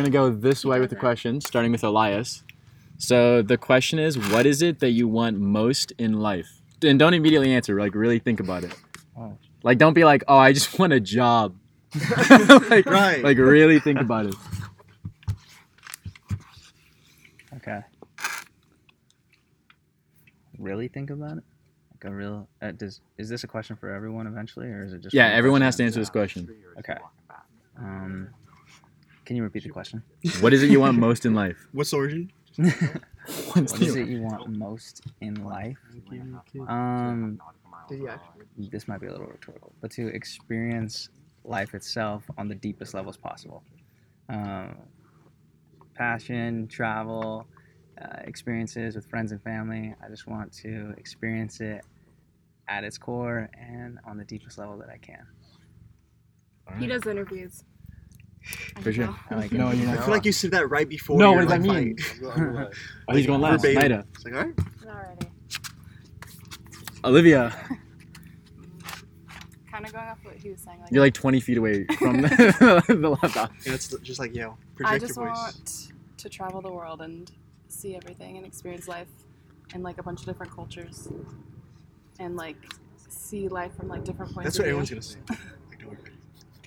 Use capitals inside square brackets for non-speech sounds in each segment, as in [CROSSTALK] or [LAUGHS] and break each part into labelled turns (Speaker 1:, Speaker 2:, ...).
Speaker 1: gonna go this way with the questions, starting with Elias. So the question is, what is it that you want most in life? And don't immediately answer. Like really think about it. Like don't be like, oh, I just [LAUGHS] want a job. [LAUGHS] like,
Speaker 2: Right.
Speaker 1: Like really think about it.
Speaker 3: Okay. Really think about it? Like a real. Uh, does is this a question for everyone eventually, or is it just?
Speaker 1: Yeah, everyone has to answer this question.
Speaker 3: Okay. Um, can you repeat the question?
Speaker 1: What is it you want most in life?
Speaker 2: What's the origin?
Speaker 3: what is it you want most in life? Um, this might be a little rhetorical, but to experience life itself on the deepest levels possible. Um, passion, travel, uh, experiences with friends and family. I just want to experience it at its core and on the deepest level that I can.
Speaker 4: He does interviews. I
Speaker 1: For sure.
Speaker 3: I like
Speaker 1: No, you're
Speaker 2: I
Speaker 1: not.
Speaker 2: feel like you said that right before.
Speaker 1: No,
Speaker 2: your,
Speaker 1: what does that
Speaker 2: like,
Speaker 1: mean? [LAUGHS]
Speaker 2: fight.
Speaker 1: Oh, he's going last.
Speaker 2: Verbatim.
Speaker 1: Nida.
Speaker 2: It's like, all right.
Speaker 4: Alrighty.
Speaker 1: Olivia,
Speaker 4: Kind of going off what he was saying. Like,
Speaker 1: you're like 20 feet away [LAUGHS] from the, [LAUGHS] the laptop.
Speaker 2: Yeah, it's just like Yale.
Speaker 4: I just
Speaker 2: your voice.
Speaker 4: want to travel the world and see everything and experience life in like a bunch of different cultures and like see life from like different points
Speaker 2: That's
Speaker 4: of
Speaker 2: what
Speaker 4: view.
Speaker 2: everyone's gonna say.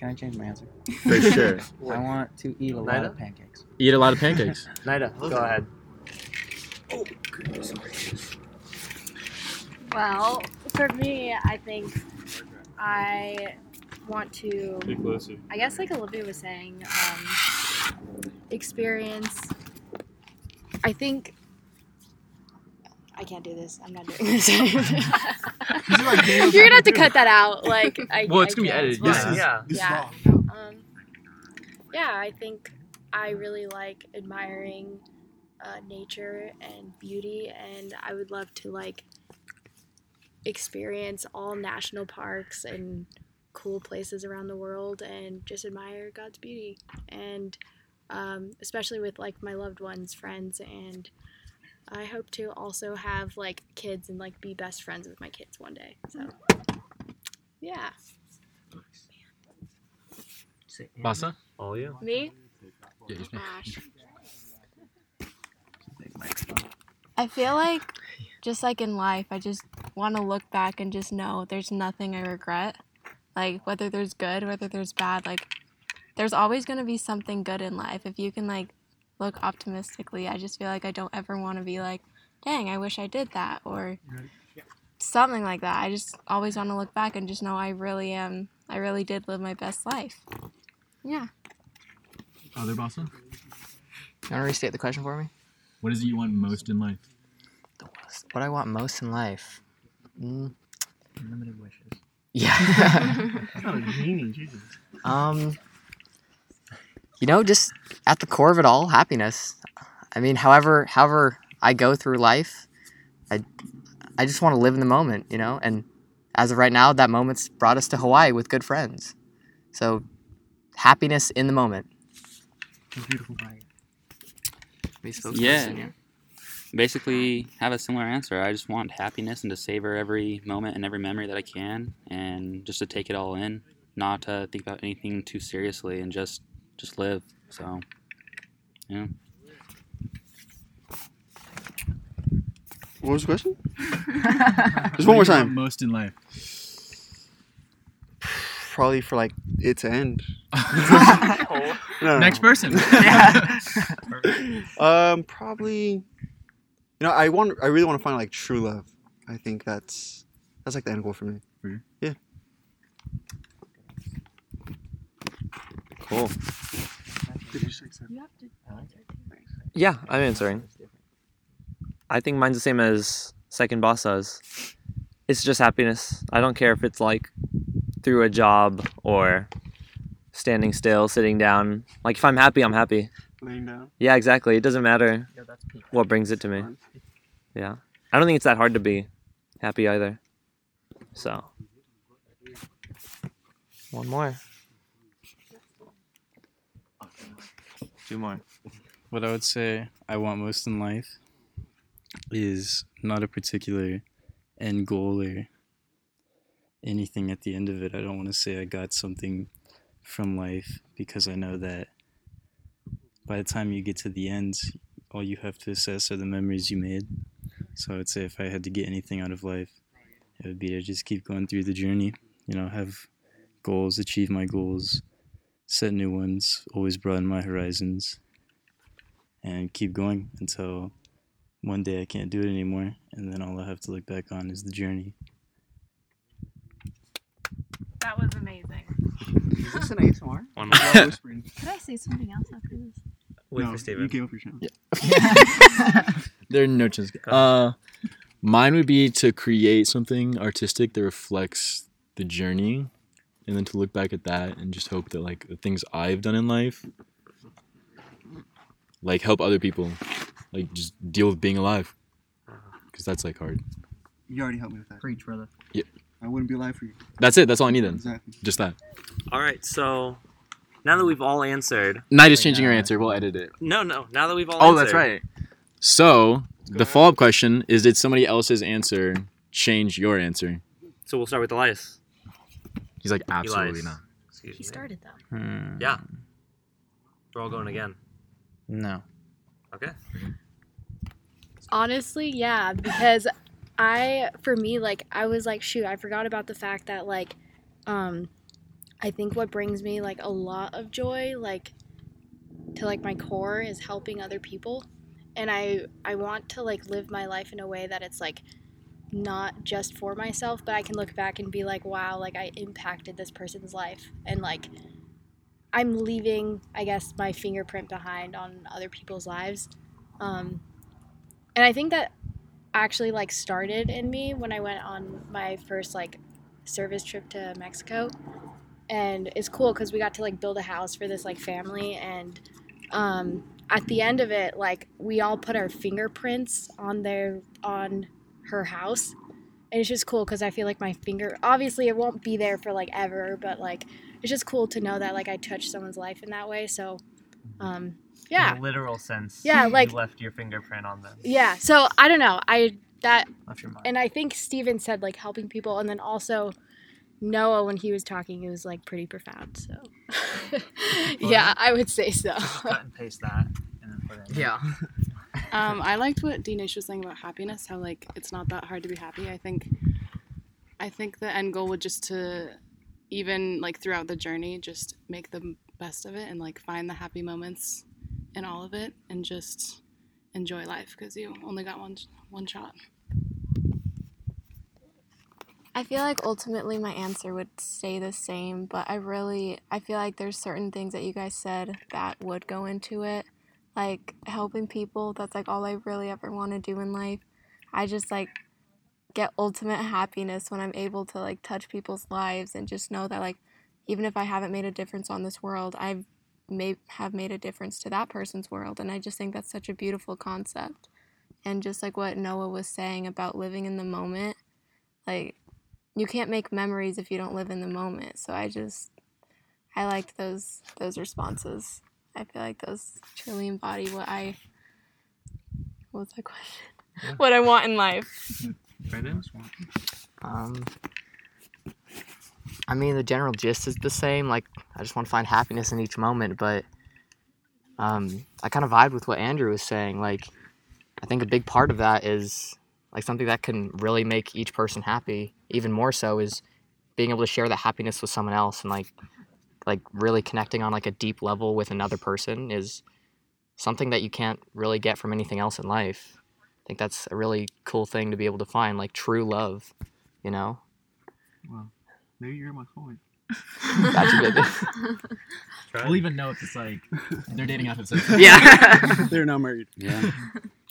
Speaker 2: Like, don't worry.
Speaker 3: Can I change my answer?
Speaker 1: For [LAUGHS] sure.
Speaker 3: I want to eat a lot of pancakes.
Speaker 1: Eat a lot of pancakes. [LAUGHS]
Speaker 5: Nida, go ahead.
Speaker 2: Oh, goodness gracious.
Speaker 6: Well, for me, I think I want to,
Speaker 1: Be closer.
Speaker 6: I guess, like Olivia was saying, um, experience. I think. I can't do this. I'm not doing this. [LAUGHS] [LAUGHS] You're gonna have to cut that out. Like, I,
Speaker 5: Well, it's
Speaker 6: I
Speaker 5: gonna be
Speaker 6: can't.
Speaker 5: edited.
Speaker 6: Well,
Speaker 5: Yeah, yeah.
Speaker 2: This
Speaker 6: Yeah. Um, yeah, I think I really like admiring uh, nature and beauty, and I would love to like experience all national parks and cool places around the world and just admire God's beauty. And um, especially with like my loved ones, friends, and I hope to also have like kids and like be best friends with my kids one day. So, yeah.
Speaker 1: Basa?
Speaker 5: All oh, you?
Speaker 6: Me?
Speaker 1: Yeah, just me.
Speaker 6: Ash.
Speaker 7: I feel like just like in life, I just want to look back and just know there's nothing I regret. Like whether there's good, whether there's bad, like there's always going to be something good in life if you can like look optimistically. I just feel like I don't ever want to be like, "Dang, I wish I did that," or something like that. I just always want to look back and just know I really am I really did live my best life. Yeah.
Speaker 1: Other Basa?
Speaker 8: You want to restate the question for me?
Speaker 1: What is it you want most in life?
Speaker 8: What I want most in life? Mm,
Speaker 3: Unlimited wishes.
Speaker 8: yeah. [LAUGHS]
Speaker 2: That's not a genie, Jesus.
Speaker 8: um, you know, just at the core of it all, happiness. I mean, however, however I go through life, I, I just want to live in the moment, you know. And as of right now, that moment's brought us to Hawaii with good friends. So, happiness in the moment.
Speaker 2: Beautiful.
Speaker 9: Yeah. Basically, have a similar answer. I just want happiness and to savor every moment and every memory that I can, and just to take it all in, not to think about anything too seriously, and just just live. So, yeah.
Speaker 2: What was the question? [LAUGHS] Just one more time.
Speaker 1: Most in life.
Speaker 2: Probably for like it to end. [LAUGHS] No, no,
Speaker 1: Next
Speaker 2: no.
Speaker 1: person. [LAUGHS]
Speaker 2: Um, probably. You know, I want. I really want to find like true love. I think that's that's like the end goal for me.
Speaker 1: For you?
Speaker 2: Yeah. Cool.
Speaker 5: Yeah, I'm answering. I think mine's the same as second boss says. It's just happiness. I don't care if it's like through a job or standing still, sitting down. Like if I'm happy, I'm happy.
Speaker 2: Laying down.
Speaker 5: Yeah, exactly. It doesn't matter what brings it to me. Yeah. I don't think it's that hard to be happy either. So. One more.
Speaker 10: Two more. What I would say I want most in life is not a particular end goal or anything at the end of it. I don't want to say I got something from life because I know that by the time you get to the end, all you have to assess are the memories you made. So I'd say if I had to get anything out of life, it would be to just keep going through the journey. You know, have goals, achieve my goals, set new ones, always broaden my horizons, and keep going until one day I can't do it anymore, and then all I have to look back on is the journey.
Speaker 4: That was amazing.
Speaker 2: Is this an ASMR?
Speaker 5: One more.
Speaker 2: whispering.
Speaker 4: Could I say something else after this?
Speaker 5: Wait
Speaker 2: No,
Speaker 5: for Steven.
Speaker 2: You came up your channel. [LAUGHS]
Speaker 1: There are no chances. Uh, mine would be to create something artistic that reflects the journey, and then to look back at that and just hope that like the things I've done in life, like help other people, like just deal with being alive, because that's like hard.
Speaker 2: You already helped me with that.
Speaker 8: Preach, brother. Yeah.
Speaker 2: I wouldn't be alive for you.
Speaker 1: That's it. That's all I need then.
Speaker 2: Exactly.
Speaker 1: Just that.
Speaker 5: All right, so now that we've all answered,
Speaker 1: Night is changing your answer. We'll edit it.
Speaker 5: no, no. Now that we've all answered.
Speaker 1: Oh,
Speaker 5: answered,
Speaker 1: that's right. So the follow up question is: Did somebody else's answer change your answer?
Speaker 5: So we'll start with Elias.
Speaker 1: He's like absolutely
Speaker 5: Elias.
Speaker 1: not.
Speaker 5: Excuse
Speaker 6: He
Speaker 5: me.
Speaker 6: started though.
Speaker 3: Hmm.
Speaker 5: Yeah. We're all going again.
Speaker 3: No.
Speaker 5: Okay.
Speaker 6: Honestly, yeah, because I for me like I was like shoot, I forgot about the fact that like um I think what brings me like a lot of joy like to like my core is helping other people and I I want to like live my life in a way that it's like not just for myself, but I can look back and be like, wow, like I impacted this person's life and like I'm leaving, I guess, my fingerprint behind on other people's lives. Um, and I think that actually like started in me when I went on my first like service trip to Mexico. And it's cool because we got to like build a house for this like family and um, at the end of it like we all put our fingerprints on their on her house and it's just cool because i feel like my finger obviously it won't be there for like ever but like it's just cool to know that like i touched someone's life in that way so um yeah
Speaker 5: In a literal sense.
Speaker 6: Yeah, like-
Speaker 5: you left your fingerprint on them.
Speaker 6: yeah so i don't know i that
Speaker 5: Left your mark.
Speaker 6: and i think steven said like helping people and then also noah when he was talking it was like pretty profound so [LAUGHS] [LAUGHS] yeah i would say so
Speaker 5: Cut and paste that, and then put it. in.
Speaker 8: Yeah. [LAUGHS]
Speaker 4: Um, I liked what Dinesh was saying about happiness. How like it's not that hard to be happy. I think, I think the end goal would just to, even like throughout the journey, just make the best of it and like find the happy moments in all of it and just enjoy life because you only got one one shot.
Speaker 7: I feel like ultimately my answer would stay the same, but I really I feel like there's certain things that you guys said that would go into it. Like helping people, that's like all I really ever want to do in life. I just like get ultimate happiness when I'm able to like touch people's lives and just know that like even if I haven't made a difference on this world, I may have made a difference to that person's world and I just think that's such a beautiful concept. And just like what Noah was saying about living in the moment, like you can't make memories if you don't live in the moment. So I just I liked those those responses. I feel like those truly embody what I what's that question? What I want in life. [LAUGHS]
Speaker 5: Brandon?
Speaker 8: Um, I mean, the general gist is the same. Like, I just want to find happiness in each moment. But um, I kind of vibe with what Andrew was saying. Like, I think a big part of that is like something that can really make each person happy. Even more so is being able to share that happiness with someone else and like like really connecting on like a deep level with another person is something that you can't really get from anything else in life. I think that's a really cool thing to be able to find, like true love, you know?
Speaker 2: Well, maybe you're my point.
Speaker 8: Gotcha, [LAUGHS] baby.
Speaker 1: We'll even know if it's like they're dating after this. [LAUGHS]
Speaker 8: yeah. [LAUGHS]
Speaker 2: They're not married.
Speaker 9: Yeah.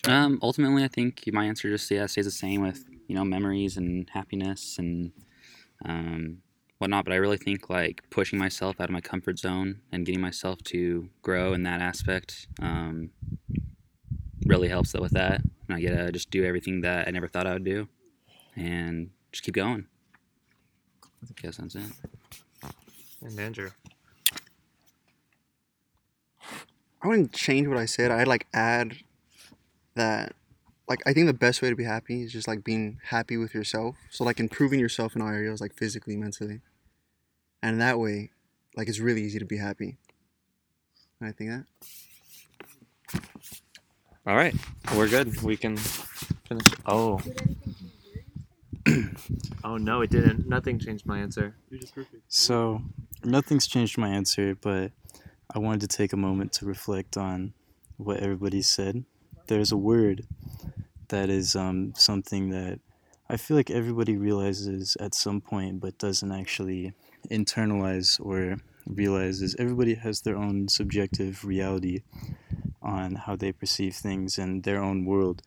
Speaker 9: um, ultimately, I think my answer just yeah stays the same with you know memories and happiness and um, whatnot. But I really think like pushing myself out of my comfort zone and getting myself to grow in that aspect um, really helps with that. And I get to just do everything that I never thought I would do, and just keep going. I guess that's it.
Speaker 5: And Andrew.
Speaker 2: I wouldn't change what I said. I'd like add that like I think the best way to be happy is just like being happy with yourself. So like improving yourself in all areas, like physically, mentally. And that way, like it's really easy to be happy. And I think that.
Speaker 5: All right, we're good. We can finish. Oh. [CLEARS THROAT] oh no, it didn't. Nothing changed my answer.
Speaker 10: You're just perfect. So, nothing's changed my answer, but I wanted to take a moment to reflect on what everybody said. There's a word that is um, something that I feel like everybody realizes at some point, but doesn't actually internalize or realizes. Everybody has their own subjective reality on how they perceive things and their own world.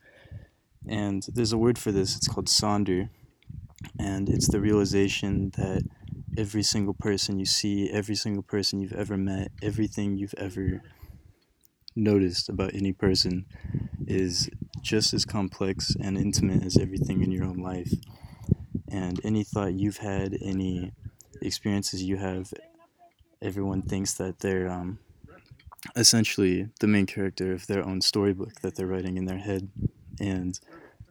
Speaker 10: And there's a word for this, it's called sonder. And it's the realization that every single person you see, every single person you've ever met, everything you've ever noticed about any person is just as complex and intimate as everything in your own life. And any thought you've had, any experiences you have, everyone thinks that they're um, essentially the main character of their own storybook that they're writing in their head. And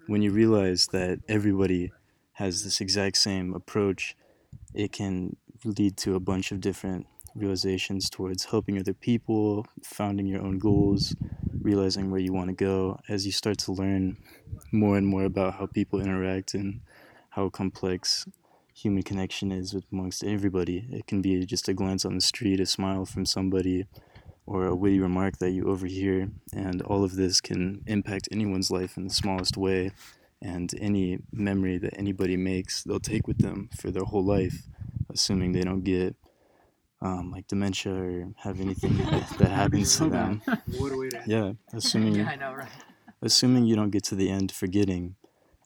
Speaker 10: when you realize that everybody has this exact same approach, it can lead to a bunch of different realizations towards helping other people, founding your own goals, realizing where you want to go as you start to learn more and more about how people interact and how complex human connection is amongst everybody. It can be just a glance on the street, a smile from somebody, or a witty remark that you overhear, and all of this can impact anyone's life in the smallest way. And any memory that anybody makes, they'll take with them for their whole life, assuming they don't get um, like dementia or have anything [LAUGHS] that, that happens to them. Yeah, assuming [LAUGHS]
Speaker 8: Yeah, I know, right?
Speaker 10: assuming you don't get to the end forgetting.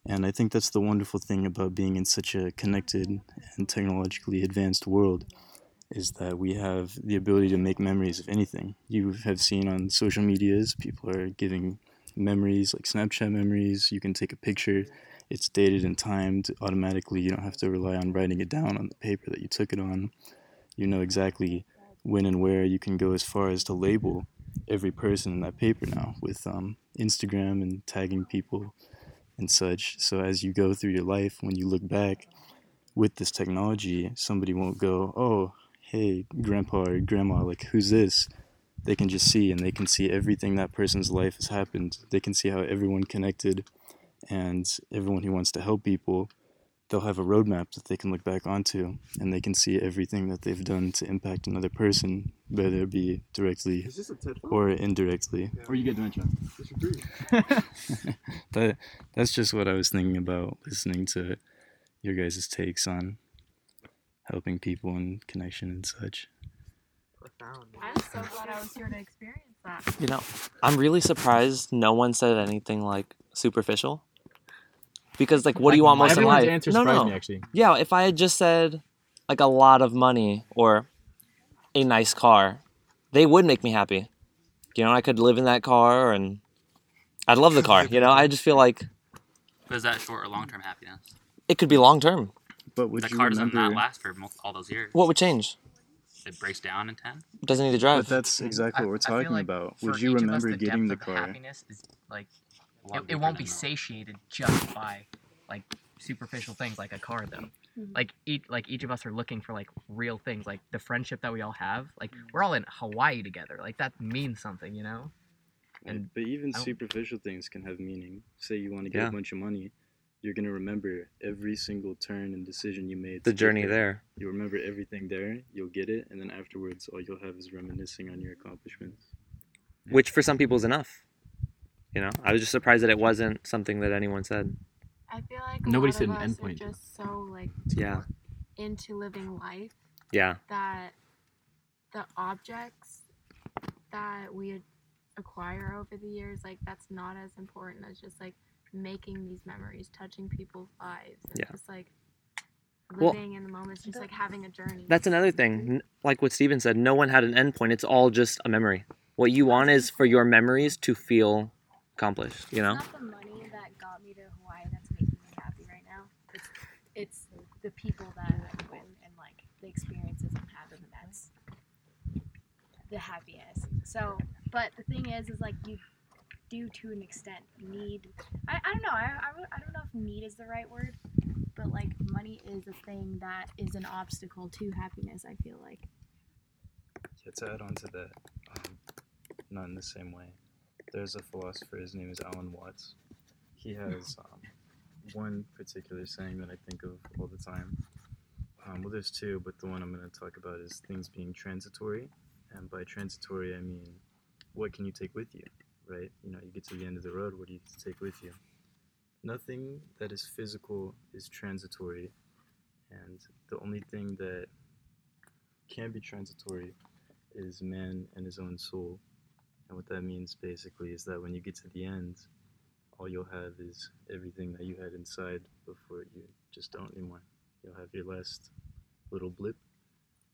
Speaker 10: And I think that's the wonderful thing about being in such a connected and technologically advanced world is that we have the ability to make memories of anything. You have seen on social medias, people are giving memories like Snapchat memories. You can take a picture, it's dated and timed automatically. You don't have to rely on writing it down on the paper that you took it on. You know exactly when and where you can go as far as to label every person in that paper now with um, Instagram and tagging people and such. So as you go through your life, when you look back with this technology, somebody won't go, oh, hey, grandpa or grandma, like, who's this? They can just see and they can see everything that person's life has happened. They can see how everyone connected and everyone who wants to help people they'll have a roadmap that they can look back onto and they can see everything that they've done to impact another person, whether it be directly or indirectly.
Speaker 1: Or you get dementia. [LAUGHS]
Speaker 10: that that's just what I was thinking about listening to your guys' takes on helping people and connection and such.
Speaker 7: I'm so glad I was here to experience that.
Speaker 5: You know, I'm really surprised no one said anything like superficial. Because like, what do you want most in life?
Speaker 1: answer
Speaker 5: no, no.
Speaker 1: me, actually.
Speaker 5: Yeah, if I had just said like a lot of money or a nice car, they would make me happy. You know, I could live in that car and I'd love the car. You know, I just feel like
Speaker 9: But is that short or long term happiness?
Speaker 5: it could be long term.
Speaker 10: But would
Speaker 9: the
Speaker 10: you
Speaker 9: car doesn't not last for all those years.
Speaker 5: What would change?
Speaker 9: It breaks down in ten.
Speaker 5: Doesn't need to drive.
Speaker 10: But that's mm, exactly what we're talking
Speaker 8: like
Speaker 10: about. Would you
Speaker 8: each of us,
Speaker 10: remember
Speaker 8: the
Speaker 10: getting the
Speaker 8: depth of
Speaker 10: car?
Speaker 8: Happiness is like
Speaker 9: A lot
Speaker 8: it, it won't be
Speaker 9: than that.
Speaker 8: satiated just by like superficial things like a car though.
Speaker 7: Mhm.
Speaker 8: Like each like each of us are looking for like real things like the friendship that we all have. Like we're all in Hawaii together. Like that means something, you know. And
Speaker 10: but even superficial things can have meaning. Say you want to get
Speaker 5: Yeah.
Speaker 10: a bunch of money, you're gonna remember every single turn and decision you made.
Speaker 5: the journey there.
Speaker 10: You'll remember everything there. You'll get it, and then afterwards, all you'll have is reminiscing on your accomplishments.
Speaker 5: Which for some people is enough. You know, I was just surprised that it wasn't something that anyone said.
Speaker 7: I feel like a
Speaker 1: Nobody
Speaker 7: lot
Speaker 1: said
Speaker 7: of
Speaker 1: an
Speaker 7: us
Speaker 1: endpoint.
Speaker 7: are just so like
Speaker 5: Yeah.
Speaker 7: into living life
Speaker 5: Yeah.
Speaker 7: that the objects that we acquire over the years, like that's not as important as just like making these memories, touching people's lives, and
Speaker 5: Yeah.
Speaker 7: just like
Speaker 5: Well-
Speaker 7: living in the moments, just like having a journey.
Speaker 5: That's another thing. Like what Steven said, no one had an endpoint. It's all just a memory. What you want is for your memories to feel accomplished, you know?
Speaker 6: It's not the money that got me to Hawaii that's making me happy right now. It's it's the people that I'm with and like the experiences I'm having that's the happiest. So, but the thing is, is like you do to an extent need. I, I don't know. I, I, would- I don't know if need is the right word, but like money is a thing that is an obstacle to happiness. I feel like.
Speaker 10: Yeah, to add on to that, um, not in the same way, there's a philosopher. His name is Alan Watts. He has um, one particular saying that I think of all the time. Um, well, there's two, but the one I'm going to talk about is things being transitory. And by transitory, I mean, what can you take with you, right? You know, you get to the end of the road, what do you take with you? Nothing that is physical is transitory. And the only thing that can be transitory is man and his own soul. And what that means basically is that when you get to the end, all you'll have is everything that you had inside before you just don't anymore. You'll have your last little blip,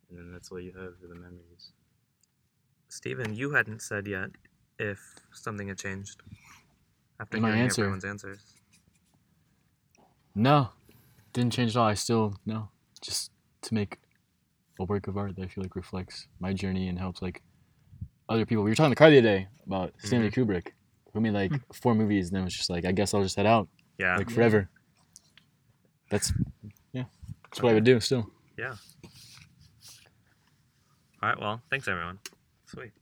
Speaker 10: and then that's all you have for the memories.
Speaker 5: Stephen, you hadn't said yet if something had changed after
Speaker 1: My
Speaker 5: hearing
Speaker 1: answer.
Speaker 5: everyone's answers.
Speaker 1: No, didn't change at all. I still no, just to make a work of art that I feel like reflects my journey and helps like other people. We were talking in the car the other day about Stanley mm-hmm. Kubrick, who made like hmm. four movies, and then was just like, I guess I'll just head out,
Speaker 5: Yeah.
Speaker 1: like forever. That's yeah, that's what I would do still.
Speaker 5: Yeah. All right. Well, thanks everyone. Sweet.